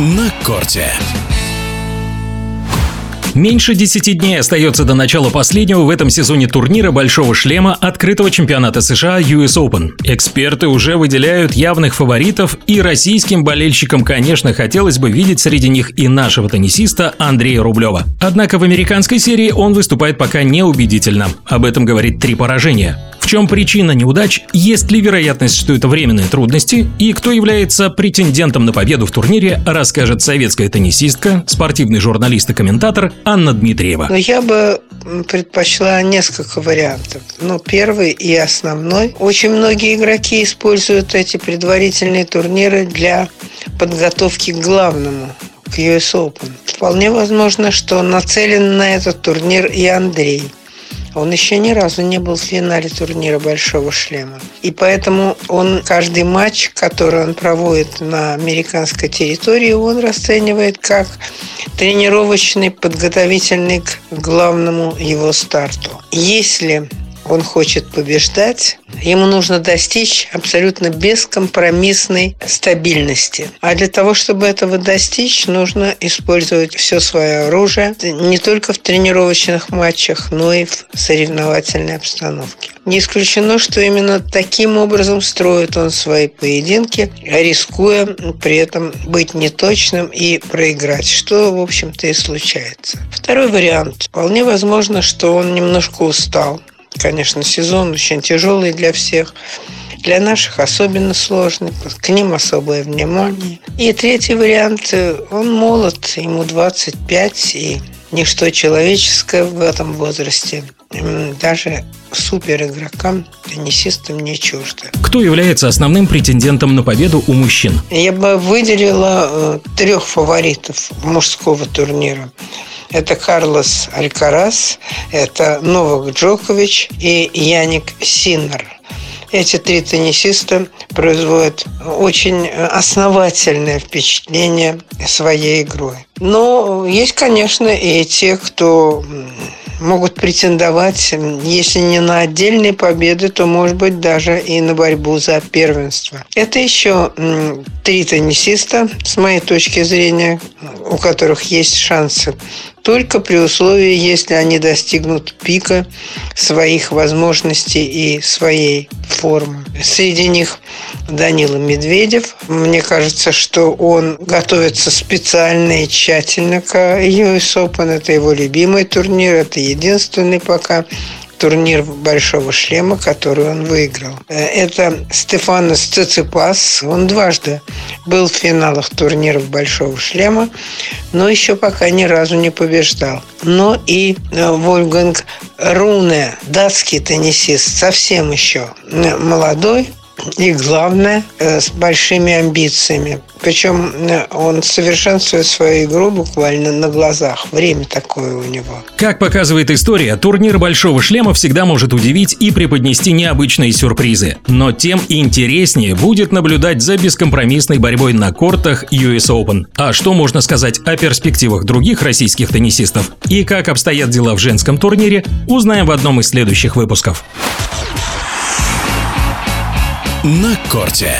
на корте. Меньше 10 дней остается до начала последнего в этом сезоне турнира «Большого шлема» открытого чемпионата США US Open. Эксперты уже выделяют явных фаворитов, и российским болельщикам, конечно, хотелось бы видеть среди них и нашего теннисиста Андрея Рублева. Однако в американской серии он выступает пока неубедительно. Об этом говорит три поражения чем причина неудач, есть ли вероятность, что это временные трудности, и кто является претендентом на победу в турнире, расскажет советская теннисистка, спортивный журналист и комментатор Анна Дмитриева. Но я бы предпочла несколько вариантов. Ну, первый и основной. Очень многие игроки используют эти предварительные турниры для подготовки к главному к US Open. Вполне возможно, что нацелен на этот турнир и Андрей. Он еще ни разу не был в финале турнира «Большого шлема». И поэтому он каждый матч, который он проводит на американской территории, он расценивает как тренировочный, подготовительный к главному его старту. Если он хочет побеждать, ему нужно достичь абсолютно бескомпромиссной стабильности. А для того, чтобы этого достичь, нужно использовать все свое оружие не только в тренировочных матчах, но и в соревновательной обстановке. Не исключено, что именно таким образом строит он свои поединки, рискуя при этом быть неточным и проиграть, что, в общем-то, и случается. Второй вариант. Вполне возможно, что он немножко устал Конечно, сезон очень тяжелый для всех. Для наших особенно сложный, к ним особое внимание. И третий вариант, он молод, ему 25, и ничто человеческое в этом возрасте даже супер игрокам, теннисистам не чуждо. Кто является основным претендентом на победу у мужчин? Я бы выделила э, трех фаворитов мужского турнира. Это Карлос Алькарас, это Новак Джокович и Яник Синнер. Эти три теннисиста производят очень основательное впечатление своей игрой. Но есть, конечно, и те, кто могут претендовать, если не на отдельные победы, то, может быть, даже и на борьбу за первенство. Это еще три теннисиста, с моей точки зрения, у которых есть шансы только при условии, если они достигнут пика своих возможностей и своей формы. Среди них Данила Медведев. Мне кажется, что он готовится специально и тщательно к US Open. Это его любимый турнир, это единственный пока турнир Большого шлема, который он выиграл. Э, это Стефанос Циципас. Он дважды был в финалах турниров Большого шлема, но еще пока ни разу не побеждал. Но и э, Вольфганг Руне, датский теннисист, совсем еще э, молодой, и главное, с большими амбициями. Причем э, он совершенствует свою игру буквально на глазах. Время такое у него. Как показывает история, турнир Большого Шлема всегда может удивить и преподнести необычные сюрпризы. Но тем интереснее будет наблюдать за бескомпромиссной борьбой на кортах US Open. А что можно сказать о перспективах других российских теннисистов и как обстоят дела в женском турнире, узнаем в одном из следующих выпусков. На корте.